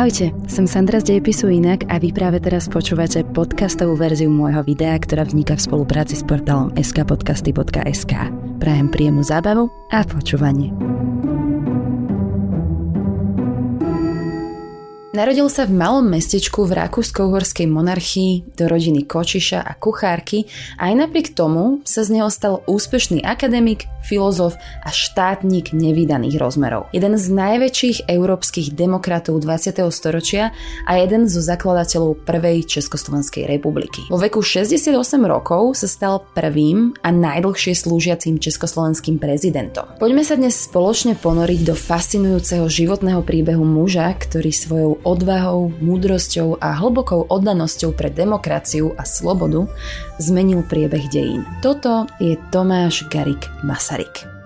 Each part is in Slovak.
Ahojte, som Sandra z Dejepisu Inak a vy práve teraz počúvate podcastovú verziu môjho videa, ktorá vzniká v spolupráci s portálom skpodcasty.sk. Prajem príjemnú zábavu a počúvanie. Narodil sa v malom mestečku v Rakúsko-Uhorskej monarchii do rodiny Kočiša a kuchárky a aj napriek tomu sa z neho stal úspešný akademik, filozof a štátnik nevydaných rozmerov. Jeden z najväčších európskych demokratov 20. storočia a jeden zo zakladateľov prvej Československej republiky. Vo veku 68 rokov sa stal prvým a najdlhšie slúžiacím československým prezidentom. Poďme sa dnes spoločne ponoriť do fascinujúceho životného príbehu muža, ktorý svojou odvahou, múdrosťou a hlbokou oddanosťou pre demokraciu a slobodu zmenil priebeh dejín. Toto je Tomáš Garik Masaryk.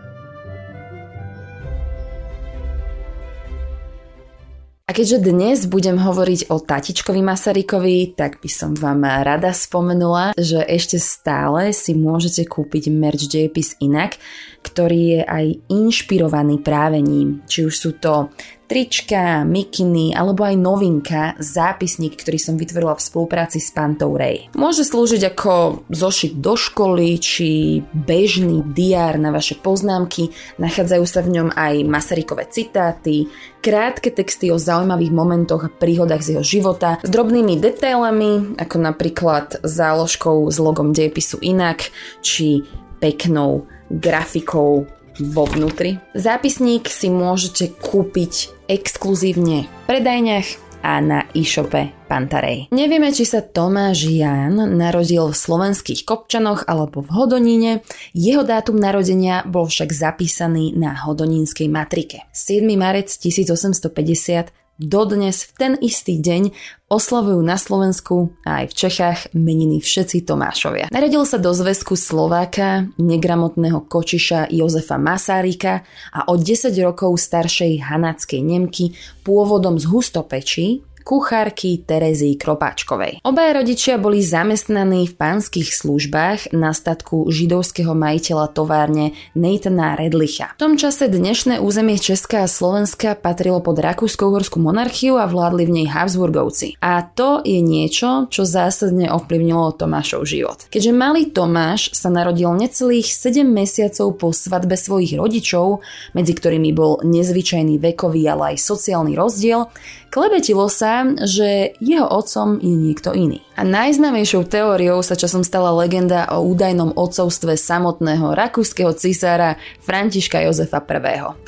A keďže dnes budem hovoriť o tatičkovi Masarykovi, tak by som vám rada spomenula, že ešte stále si môžete kúpiť merch Dejepis inak, ktorý je aj inšpirovaný práve ním. Či už sú to trička, mikiny alebo aj novinka, zápisník, ktorý som vytvorila v spolupráci s Pantou Ray. Môže slúžiť ako zošit do školy či bežný diár na vaše poznámky, nachádzajú sa v ňom aj Masarykové citáty, krátke texty o zaujímavých momentoch a príhodách z jeho života s drobnými detailami, ako napríklad záložkou s logom dejepisu inak, či peknou grafikou vo vnútri. Zápisník si môžete kúpiť exkluzívne v predajniach a na e-shope Pantarej. Nevieme, či sa Tomáš Jan narodil v slovenských Kopčanoch alebo v Hodoníne, jeho dátum narodenia bol však zapísaný na hodonínskej matrike. 7. marec 1850 Dodnes v ten istý deň oslavujú na Slovensku a aj v Čechách meniny všetci Tomášovia. Narodil sa do zväzku Slováka, negramotného kočiša Jozefa Masárika a od 10 rokov staršej hanackej Nemky pôvodom z Hustopečí, kuchárky Terezy Kropáčkovej. Obaja rodičia boli zamestnaní v pánskych službách na statku židovského majiteľa továrne Nathana Redlicha. V tom čase dnešné územie Česká a Slovenska patrilo pod Rakúsko-Uhorskú monarchiu a vládli v nej Habsburgovci. A to je niečo, čo zásadne ovplyvnilo Tomášov život. Keďže malý Tomáš sa narodil necelých 7 mesiacov po svadbe svojich rodičov, medzi ktorými bol nezvyčajný vekový, ale aj sociálny rozdiel, klebetilo sa, že jeho otcom je niekto iný. A najznámejšou teóriou sa časom stala legenda o údajnom otcovstve samotného rakúskeho cisára Františka Jozefa I.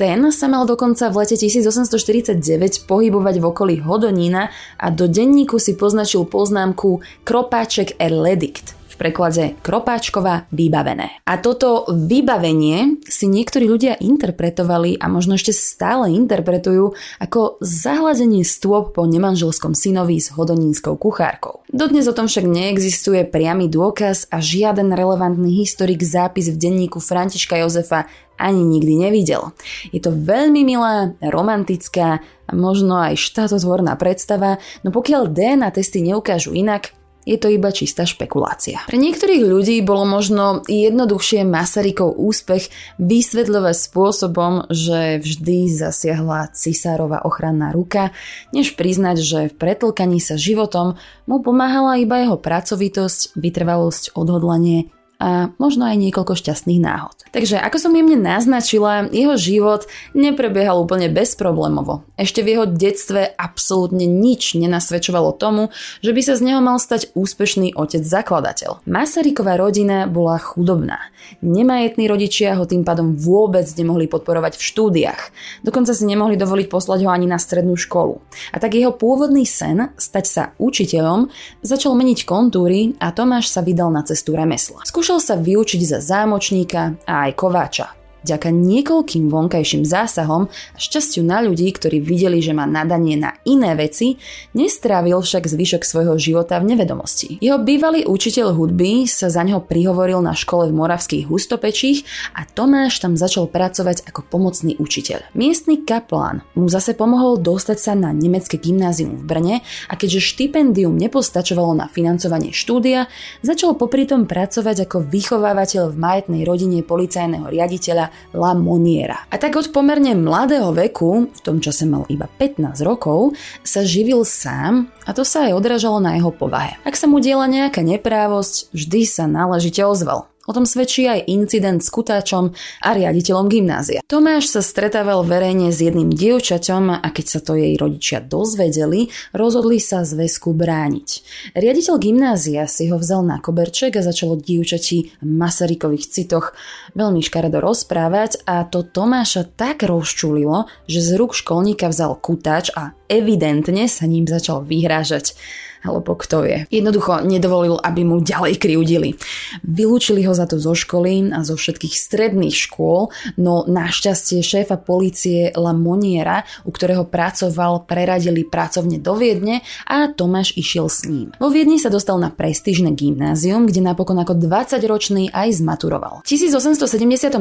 Ten sa mal dokonca v lete 1849 pohybovať v okolí Hodonína a do denníku si poznačil poznámku Kropáček er Ledikt – preklade Kropáčková vybavené. A toto vybavenie si niektorí ľudia interpretovali a možno ešte stále interpretujú ako zahladenie stôp po nemanželskom synovi s hodonínskou kuchárkou. Dodnes o tom však neexistuje priamy dôkaz a žiaden relevantný historik zápis v denníku Františka Jozefa ani nikdy nevidel. Je to veľmi milá, romantická a možno aj štátotvorná predstava, no pokiaľ DNA testy neukážu inak, je to iba čistá špekulácia. Pre niektorých ľudí bolo možno jednoduchšie Masarykov úspech vysvetľovať spôsobom, že vždy zasiahla cisárova ochranná ruka, než priznať, že v pretlkaní sa životom mu pomáhala iba jeho pracovitosť, vytrvalosť, odhodlanie a možno aj niekoľko šťastných náhod. Takže ako som jemne naznačila, jeho život neprebiehal úplne bezproblémovo. Ešte v jeho detstve absolútne nič nenasvedčovalo tomu, že by sa z neho mal stať úspešný otec zakladateľ. Masaryková rodina bola chudobná. Nemajetní rodičia ho tým pádom vôbec nemohli podporovať v štúdiách. Dokonca si nemohli dovoliť poslať ho ani na strednú školu. A tak jeho pôvodný sen, stať sa učiteľom, začal meniť kontúry a Tomáš sa vydal na cestu remesla. Skúšal Skúšal sa vyučiť za zámočníka a aj kováča. Vďaka niekoľkým vonkajším zásahom a šťastiu na ľudí, ktorí videli, že má nadanie na iné veci, nestrávil však zvyšok svojho života v nevedomosti. Jeho bývalý učiteľ hudby sa za neho prihovoril na škole v Moravských hustopečích a Tomáš tam začal pracovať ako pomocný učiteľ. Miestny kaplán mu zase pomohol dostať sa na nemecké gymnázium v Brne a keďže štipendium nepostačovalo na financovanie štúdia, začal popri tom pracovať ako vychovávateľ v majetnej rodine policajného riaditeľa Gymnázia La Moniera. A tak od pomerne mladého veku, v tom čase mal iba 15 rokov, sa živil sám a to sa aj odražalo na jeho povahe. Ak sa mu diela nejaká neprávosť, vždy sa náležite ozval. O tom svedčí aj incident s kutáčom a riaditeľom gymnázia. Tomáš sa stretával verejne s jedným dievčaťom a keď sa to jej rodičia dozvedeli, rozhodli sa zväzku brániť. Riaditeľ gymnázia si ho vzal na koberček a začalo dievčati Masarykových citoch veľmi škaredo rozprávať a to Tomáša tak rozčulilo, že z rúk školníka vzal kutáč a evidentne sa ním začal vyhrážať alebo kto vie. Jednoducho nedovolil, aby mu ďalej kriudili. Vylúčili ho za to zo školy a zo všetkých stredných škôl, no našťastie šéfa policie La Moniera, u ktorého pracoval, preradili pracovne do Viedne a Tomáš išiel s ním. Vo Viedni sa dostal na prestížne gymnázium, kde napokon ako 20-ročný aj zmaturoval. V 1872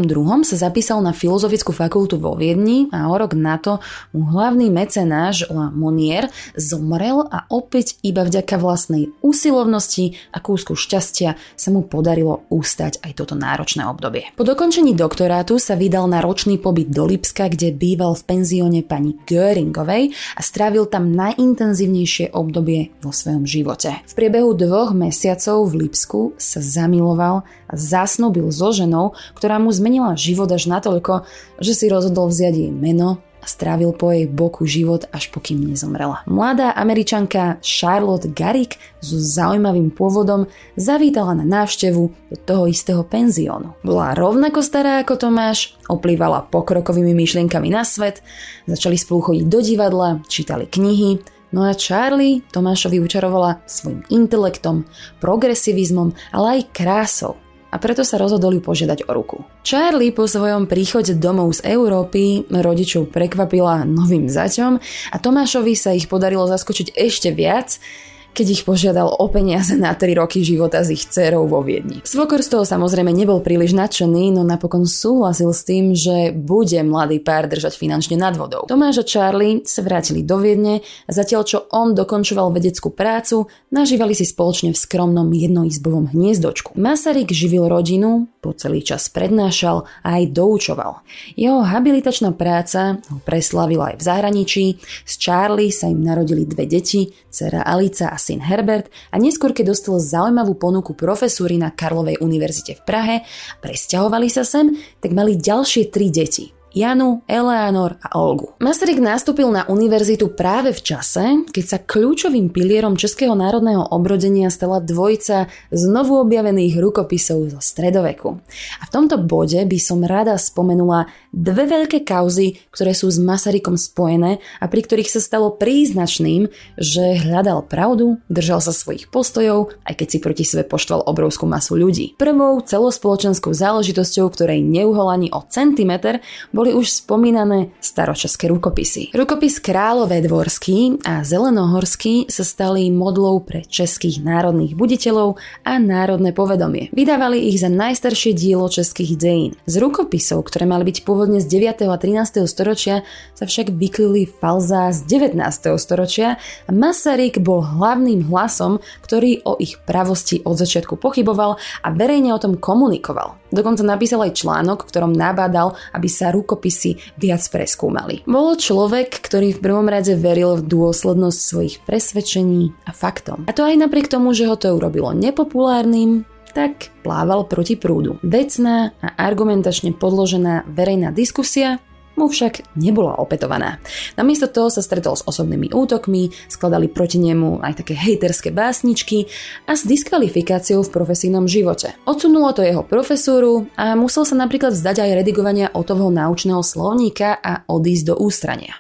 sa zapísal na Filozofickú fakultu vo Viedni a o rok na to mu hlavný mecenáš La Monier zomrel a opäť iba vďaka vlastnej úsilovnosti a kúsku šťastia sa mu podarilo ústať aj toto náročné obdobie. Po dokončení doktorátu sa vydal na ročný pobyt do Lipska, kde býval v penzióne pani Göringovej a strávil tam najintenzívnejšie obdobie vo svojom živote. V priebehu dvoch mesiacov v Lipsku sa zamiloval a zasnúbil so ženou, ktorá mu zmenila život až natoľko, že si rozhodol vziať jej meno strávil po jej boku život, až pokým nezomrela. Mladá američanka Charlotte Garrick so zaujímavým pôvodom zavítala na návštevu do toho istého penziónu. Bola rovnako stará ako Tomáš, oplývala pokrokovými myšlienkami na svet, začali spolu chodiť do divadla, čítali knihy, No a Charlie Tomášovi učarovala svojim intelektom, progresivizmom, ale aj krásou a preto sa rozhodol ju požiadať o ruku. Charlie po svojom príchode domov z Európy rodičov prekvapila novým zaťom a Tomášovi sa ich podarilo zaskočiť ešte viac, keď ich požiadal o peniaze na 3 roky života s ich dcerou vo Viedni. Svokor z toho samozrejme nebol príliš nadšený, no napokon súhlasil s tým, že bude mladý pár držať finančne nad vodou. Tomáš a Charlie sa vrátili do Viedne zatiaľ čo on dokončoval vedeckú prácu, nažívali si spoločne v skromnom jednoizbovom hniezdočku. Masaryk živil rodinu, po celý čas prednášal a aj doučoval. Jeho habilitačná práca ho preslavila aj v zahraničí, z Charlie sa im narodili dve deti, dcera Alica a syn Herbert a neskôr, keď dostal zaujímavú ponuku profesúry na Karlovej univerzite v Prahe, presťahovali sa sem, tak mali ďalšie tri deti. Janu, Eleanor a Olgu. Masaryk nastúpil na univerzitu práve v čase, keď sa kľúčovým pilierom Českého národného obrodenia stala dvojica znovu objavených rukopisov zo stredoveku. A v tomto bode by som rada spomenula dve veľké kauzy, ktoré sú s Masarykom spojené a pri ktorých sa stalo príznačným, že hľadal pravdu, držal sa svojich postojov, aj keď si proti sebe poštval obrovskú masu ľudí. Prvou celospoločenskou záležitosťou, ktorej neuhol ani o centimeter, boli už spomínané staročeské rukopisy. Rukopis Kráľové dvorský a Zelenohorský sa stali modlou pre českých národných buditeľov a národné povedomie. Vydávali ich za najstaršie dielo českých dejín. Z rukopisov, ktoré mali byť pôvodne z 9. a 13. storočia, sa však vyklili falza z 19. storočia a Masaryk bol hlavným hlasom, ktorý o ich pravosti od začiatku pochyboval a verejne o tom komunikoval. Dokonca napísal aj článok, v ktorom nabádal, aby sa rukopisy viac preskúmali. Bol človek, ktorý v prvom rade veril v dôslednosť svojich presvedčení a faktom. A to aj napriek tomu, že ho to urobilo nepopulárnym, tak plával proti prúdu. Vecná a argumentačne podložená verejná diskusia mu však nebola opetovaná. Namiesto toho sa stretol s osobnými útokmi, skladali proti nemu aj také hejterské básničky a s diskvalifikáciou v profesijnom živote. Odsunulo to jeho profesúru a musel sa napríklad vzdať aj redigovania Otovho náučného slovníka a odísť do ústrania.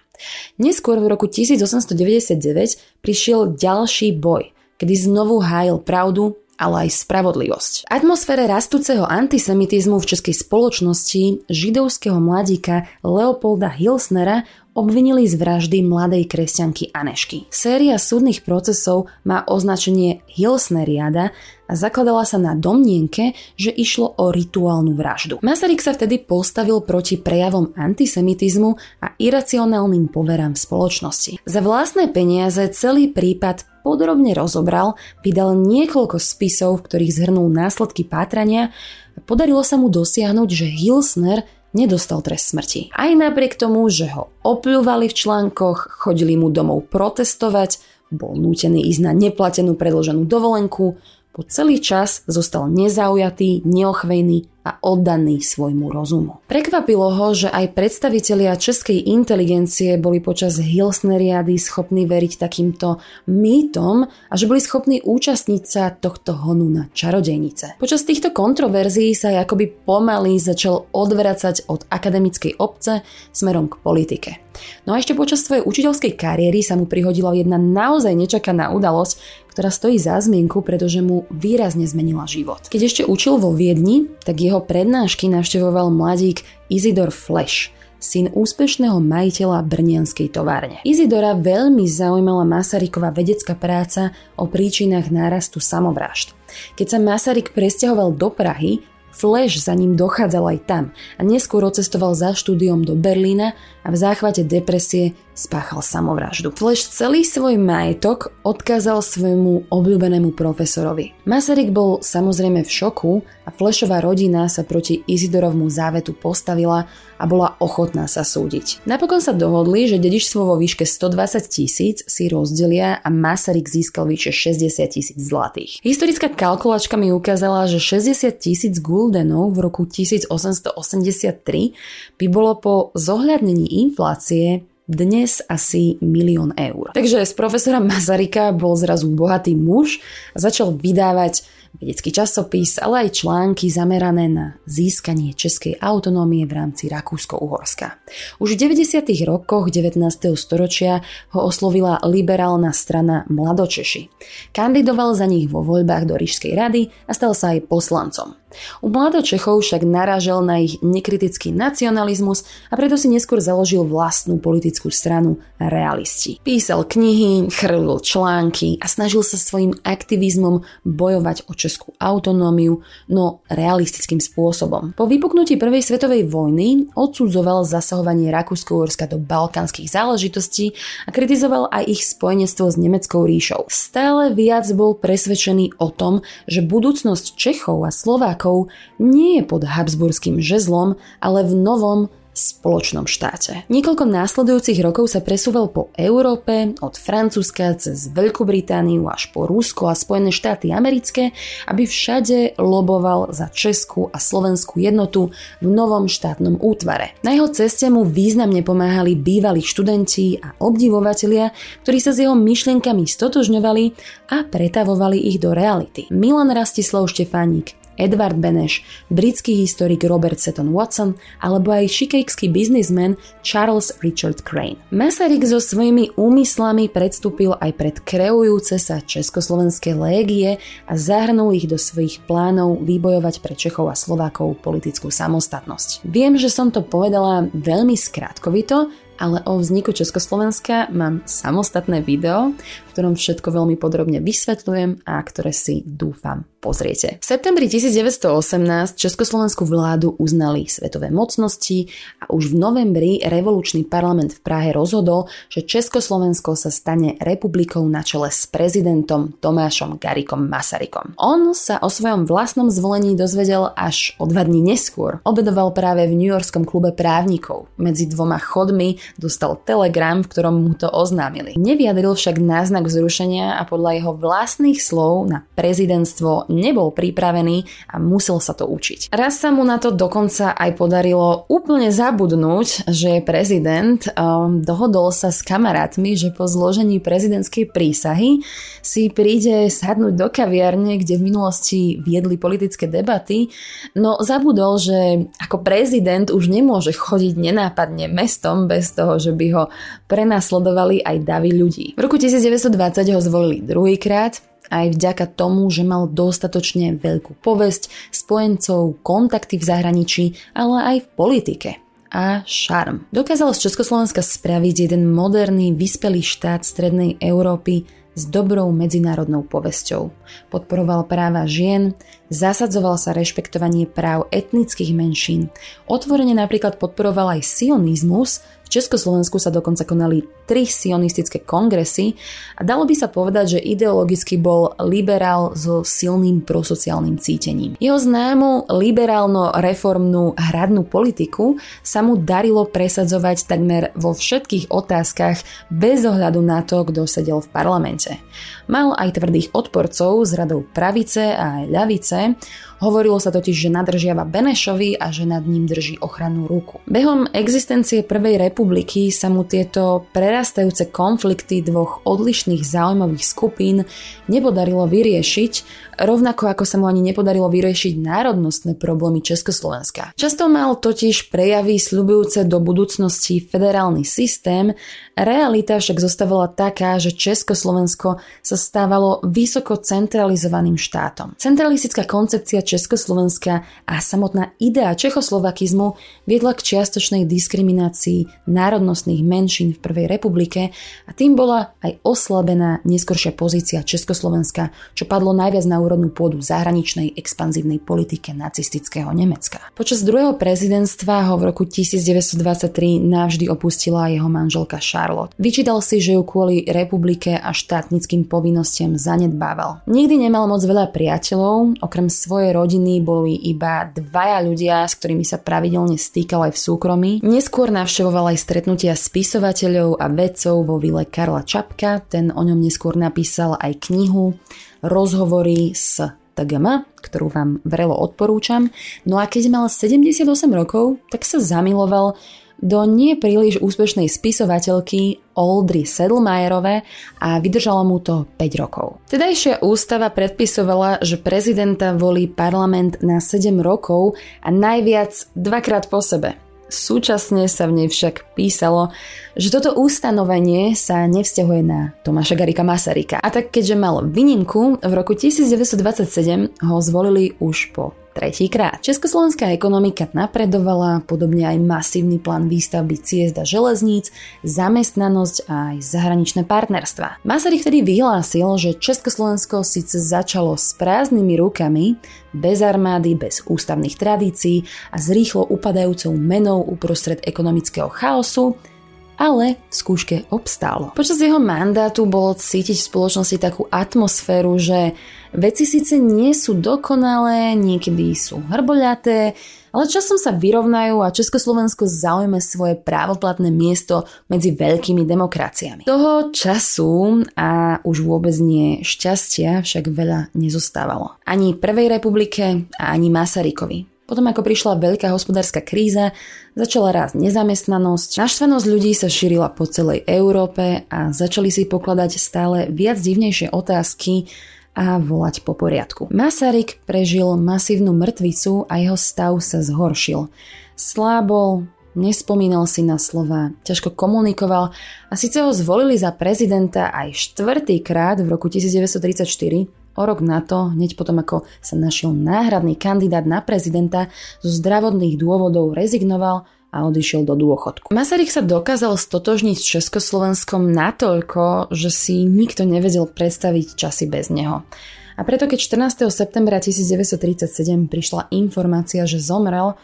Neskôr v roku 1899 prišiel ďalší boj, kedy znovu hájil pravdu ale aj spravodlivosť. V atmosfére rastúceho antisemitizmu v českej spoločnosti židovského mladíka Leopolda Hilsnera obvinili z vraždy mladej kresťanky Anešky. Séria súdnych procesov má označenie Hilsneriada a zakladala sa na domnienke, že išlo o rituálnu vraždu. Masaryk sa vtedy postavil proti prejavom antisemitizmu a iracionálnym poverám v spoločnosti. Za vlastné peniaze celý prípad podrobne rozobral, vydal niekoľko spisov, v ktorých zhrnul následky pátrania a podarilo sa mu dosiahnuť, že Hilsner nedostal trest smrti. Aj napriek tomu, že ho opľúvali v článkoch, chodili mu domov protestovať, bol nútený ísť na neplatenú predloženú dovolenku, po celý čas zostal nezaujatý, neochvejný a oddaný svojmu rozumu. Prekvapilo ho, že aj predstavitelia českej inteligencie boli počas Hilsneriady schopní veriť takýmto mýtom a že boli schopní účastniť sa tohto honu na čarodejnice. Počas týchto kontroverzií sa akoby pomaly začal odvracať od akademickej obce smerom k politike. No a ešte počas svojej učiteľskej kariéry sa mu prihodila jedna naozaj nečakaná udalosť, ktorá stojí za zmienku, pretože mu výrazne zmenila život. Keď ešte učil vo Viedni, tak jeho prednášky navštevoval mladík Isidor Flash, syn úspešného majiteľa brnianskej továrne. Izidora veľmi zaujímala Masaryková vedecká práca o príčinách nárastu samovrážd. Keď sa Masaryk presťahoval do Prahy, Flash za ním dochádzal aj tam a neskôr cestoval za štúdiom do Berlína a v záchvate depresie spáchal samovraždu. Flash celý svoj majetok odkázal svojmu obľúbenému profesorovi. Masaryk bol samozrejme v šoku a Flashová rodina sa proti Izidorovmu závetu postavila a bola ochotná sa súdiť. Napokon sa dohodli, že dedičstvo vo výške 120 tisíc si rozdelia a Masaryk získal vyše 60 tisíc zlatých. Historická kalkulačka mi ukázala, že 60 tisíc guldenov v roku 1883 by bolo po zohľadnení inflácie dnes asi milión eur. Takže z profesora Mazarika bol zrazu bohatý muž a začal vydávať vedecký časopis, ale aj články zamerané na získanie českej autonómie v rámci Rakúsko-Uhorska. Už v 90. rokoch 19. storočia ho oslovila liberálna strana Mladočeši. Kandidoval za nich vo voľbách do Rížskej rady a stal sa aj poslancom. U Čechov však narážal na ich nekritický nacionalizmus a preto si neskôr založil vlastnú politickú stranu Realisti. Písal knihy, chrlil články a snažil sa svojim aktivizmom bojovať o českú autonómiu, no realistickým spôsobom. Po vypuknutí Prvej svetovej vojny odsudzoval zasahovanie Rakúsko-Uhorska do balkánskych záležitostí a kritizoval aj ich spojenectvo s Nemeckou ríšou. Stále viac bol presvedčený o tom, že budúcnosť Čechov a Slovákov nie je pod habsburským žezlom, ale v novom spoločnom štáte. Niekoľko následujúcich rokov sa presúval po Európe, od Francúzska cez Veľkú Britániu až po Rusko a Spojené štáty americké, aby všade loboval za Českú a Slovenskú jednotu v novom štátnom útvare. Na jeho ceste mu významne pomáhali bývalí študenti a obdivovatelia, ktorí sa s jeho myšlienkami stotožňovali a pretavovali ich do reality. Milan Rastislav Štefánik, Edward Beneš, britský historik Robert Seton Watson alebo aj šikejský biznismen Charles Richard Crane. Masaryk so svojimi úmyslami predstúpil aj pred kreujúce sa československé légie a zahrnul ich do svojich plánov vybojovať pre Čechov a Slovákov politickú samostatnosť. Viem, že som to povedala veľmi skrátkovito, ale o vzniku Československa mám samostatné video, ktorom všetko veľmi podrobne vysvetľujem a ktoré si dúfam pozriete. V septembri 1918 Československú vládu uznali svetové mocnosti a už v novembri revolučný parlament v Prahe rozhodol, že Československo sa stane republikou na čele s prezidentom Tomášom Garikom Masarykom. On sa o svojom vlastnom zvolení dozvedel až o dva dní neskôr. Obedoval práve v New Yorkskom klube právnikov. Medzi dvoma chodmi dostal telegram, v ktorom mu to oznámili. Nevyjadril však náznak vzrušenia a podľa jeho vlastných slov na prezidentstvo nebol pripravený a musel sa to učiť. Raz sa mu na to dokonca aj podarilo úplne zabudnúť, že je prezident. Um, dohodol sa s kamarátmi, že po zložení prezidentskej prísahy si príde sadnúť do kaviarne, kde v minulosti viedli politické debaty, no zabudol, že ako prezident už nemôže chodiť nenápadne mestom bez toho, že by ho prenasledovali aj davy ľudí. V roku 1920 ho zvolili druhýkrát, aj vďaka tomu, že mal dostatočne veľkú povesť, spojencov, kontakty v zahraničí, ale aj v politike a šarm. Dokázal z Československa spraviť jeden moderný, vyspelý štát strednej Európy s dobrou medzinárodnou povesťou. Podporoval práva žien, zasadzoval sa rešpektovanie práv etnických menšín, otvorene napríklad podporoval aj sionizmus, V Československu sa dokonca konali tri sionistické kongresy a dalo by sa povedať, že ideologicky bol liberál so silným prosociálnym cítením. Jeho známu liberálno-reformnú hradnú politiku sa mu darilo presadzovať takmer vo všetkých otázkach bez ohľadu na to, kto sedel v parlamente. Mal aj tvrdých odporcov z radou pravice a aj ľavice, Hovorilo sa totiž, že nadržiava Benešovi a že nad ním drží ochrannú ruku. Behom existencie Prvej republiky sa mu tieto prerastajúce konflikty dvoch odlišných záujmových skupín nepodarilo vyriešiť, rovnako ako sa mu ani nepodarilo vyriešiť národnostné problémy Československa. Často mal totiž prejavy sľubujúce do budúcnosti federálny systém, realita však zostávala taká, že Československo sa stávalo vysoko centralizovaným štátom. Centralistická koncepcia Československa a samotná idea čechoslovakizmu viedla k čiastočnej diskriminácii národnostných menšín v Prvej republike a tým bola aj oslabená neskoršia pozícia Československa, čo padlo najviac na úrodnú pôdu zahraničnej expanzívnej politike nacistického Nemecka. Počas druhého prezidentstva ho v roku 1923 navždy opustila jeho manželka Charlotte. Vyčítal si, že ju kvôli republike a štátnickým povinnostiam zanedbával. Nikdy nemal moc veľa priateľov, okrem svojej rodiny boli iba dvaja ľudia, s ktorými sa pravidelne stýkal aj v súkromí. Neskôr navštevoval aj stretnutia spisovateľov a vedcov vo vile Karla Čapka, ten o ňom neskôr napísal aj knihu Rozhovory s TGM, ktorú vám vrelo odporúčam. No a keď mal 78 rokov, tak sa zamiloval do nie príliš úspešnej spisovateľky Oldry Sedlmajerove a vydržalo mu to 5 rokov. Tedajšia ústava predpisovala, že prezidenta volí parlament na 7 rokov a najviac dvakrát po sebe. Súčasne sa v nej však písalo, že toto ustanovenie sa nevzťahuje na Tomáša Garika Masarika. A tak keďže mal výnimku, v roku 1927 ho zvolili už po tretíkrát. Československá ekonomika napredovala, podobne aj masívny plán výstavby ciest a železníc, zamestnanosť a aj zahraničné partnerstva. Masaryk vtedy vyhlásil, že Československo síce začalo s prázdnymi rukami, bez armády, bez ústavných tradícií a s rýchlo upadajúcou menou uprostred ekonomického chaosu, ale v skúške obstálo. Počas jeho mandátu bolo cítiť v spoločnosti takú atmosféru, že veci síce nie sú dokonalé, niekedy sú hrboľaté, ale časom sa vyrovnajú a Československo zaujme svoje právoplatné miesto medzi veľkými demokraciami. Toho času a už vôbec nie šťastia však veľa nezostávalo. Ani Prvej republike a ani Masarykovi. Potom ako prišla veľká hospodárska kríza, začala rásť nezamestnanosť, naštvanosť ľudí sa šírila po celej Európe a začali si pokladať stále viac divnejšie otázky a volať po poriadku. Masaryk prežil masívnu mŕtvicu a jeho stav sa zhoršil. Slábol, nespomínal si na slova, ťažko komunikoval a síce ho zvolili za prezidenta aj štvrtýkrát v roku 1934, O rok na to, hneď potom ako sa našiel náhradný kandidát na prezidenta, zo zdravotných dôvodov rezignoval a odišiel do dôchodku. Masaryk sa dokázal stotožniť s Československom natoľko, že si nikto nevedel predstaviť časy bez neho. A preto keď 14. septembra 1937 prišla informácia, že zomrel,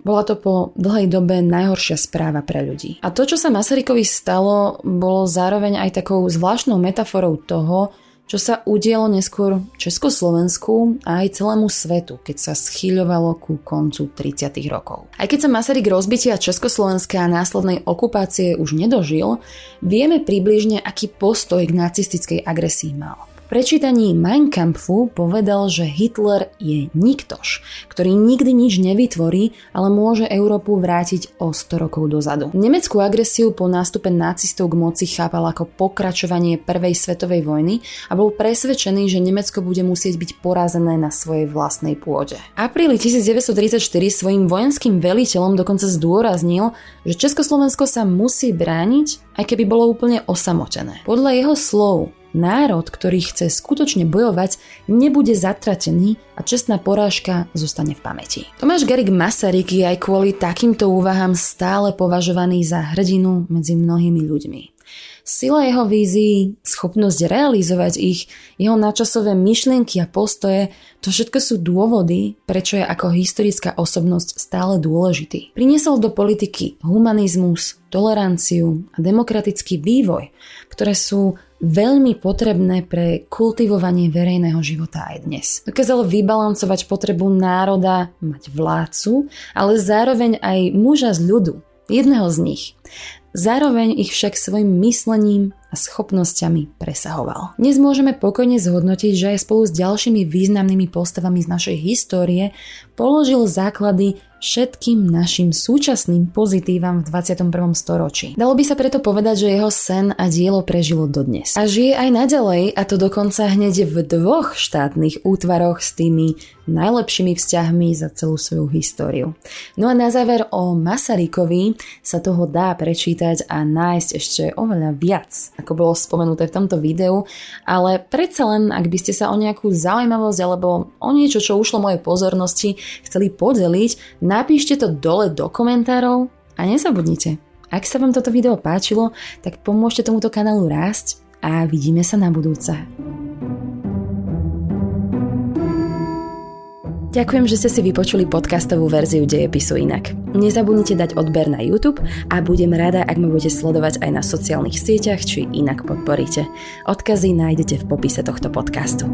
bola to po dlhej dobe najhoršia správa pre ľudí. A to, čo sa Masarykovi stalo, bolo zároveň aj takou zvláštnou metaforou toho, čo sa udialo neskôr Československu a aj celému svetu, keď sa schýľovalo ku koncu 30. rokov. Aj keď sa Masaryk rozbitia Československa a následnej okupácie už nedožil, vieme približne, aký postoj k nacistickej agresii mal prečítaní Mein Kampfu povedal, že Hitler je niktož, ktorý nikdy nič nevytvorí, ale môže Európu vrátiť o 100 rokov dozadu. Nemeckú agresiu po nástupe nacistov k moci chápal ako pokračovanie Prvej svetovej vojny a bol presvedčený, že Nemecko bude musieť byť porazené na svojej vlastnej pôde. Apríli 1934 svojim vojenským veliteľom dokonca zdôraznil, že Československo sa musí brániť, aj keby bolo úplne osamotené. Podľa jeho slov Národ, ktorý chce skutočne bojovať, nebude zatratený a čestná porážka zostane v pamäti. Tomáš Garik Masaryk je aj kvôli takýmto úvahám stále považovaný za hrdinu medzi mnohými ľuďmi. Sila jeho vízií, schopnosť realizovať ich, jeho načasové myšlienky a postoje, to všetko sú dôvody, prečo je ako historická osobnosť stále dôležitý. Priniesol do politiky humanizmus, toleranciu a demokratický vývoj, ktoré sú veľmi potrebné pre kultivovanie verejného života aj dnes. Dokázal vybalancovať potrebu národa mať vládcu, ale zároveň aj muža z ľudu, jedného z nich. Zároveň ich však svojim myslením a schopnosťami presahoval. Dnes môžeme pokojne zhodnotiť, že aj spolu s ďalšími významnými postavami z našej histórie položil základy všetkým našim súčasným pozitívam v 21. storočí. Dalo by sa preto povedať, že jeho sen a dielo prežilo dodnes. A žije aj naďalej, a to dokonca hneď v dvoch štátnych útvaroch s tými najlepšími vzťahmi za celú svoju históriu. No a na záver o Masarykovi sa toho dá prečítať a nájsť ešte oveľa viac, ako bolo spomenuté v tomto videu, ale predsa len, ak by ste sa o nejakú zaujímavosť alebo o niečo, čo ušlo mojej pozornosti, chceli podeliť, napíšte to dole do komentárov a nezabudnite. Ak sa vám toto video páčilo, tak pomôžte tomuto kanálu rásť a vidíme sa na budúce. Ďakujem, že ste si vypočuli podcastovú verziu Dejepisu inak. Nezabudnite dať odber na YouTube a budem rada, ak ma budete sledovať aj na sociálnych sieťach, či inak podporíte. Odkazy nájdete v popise tohto podcastu.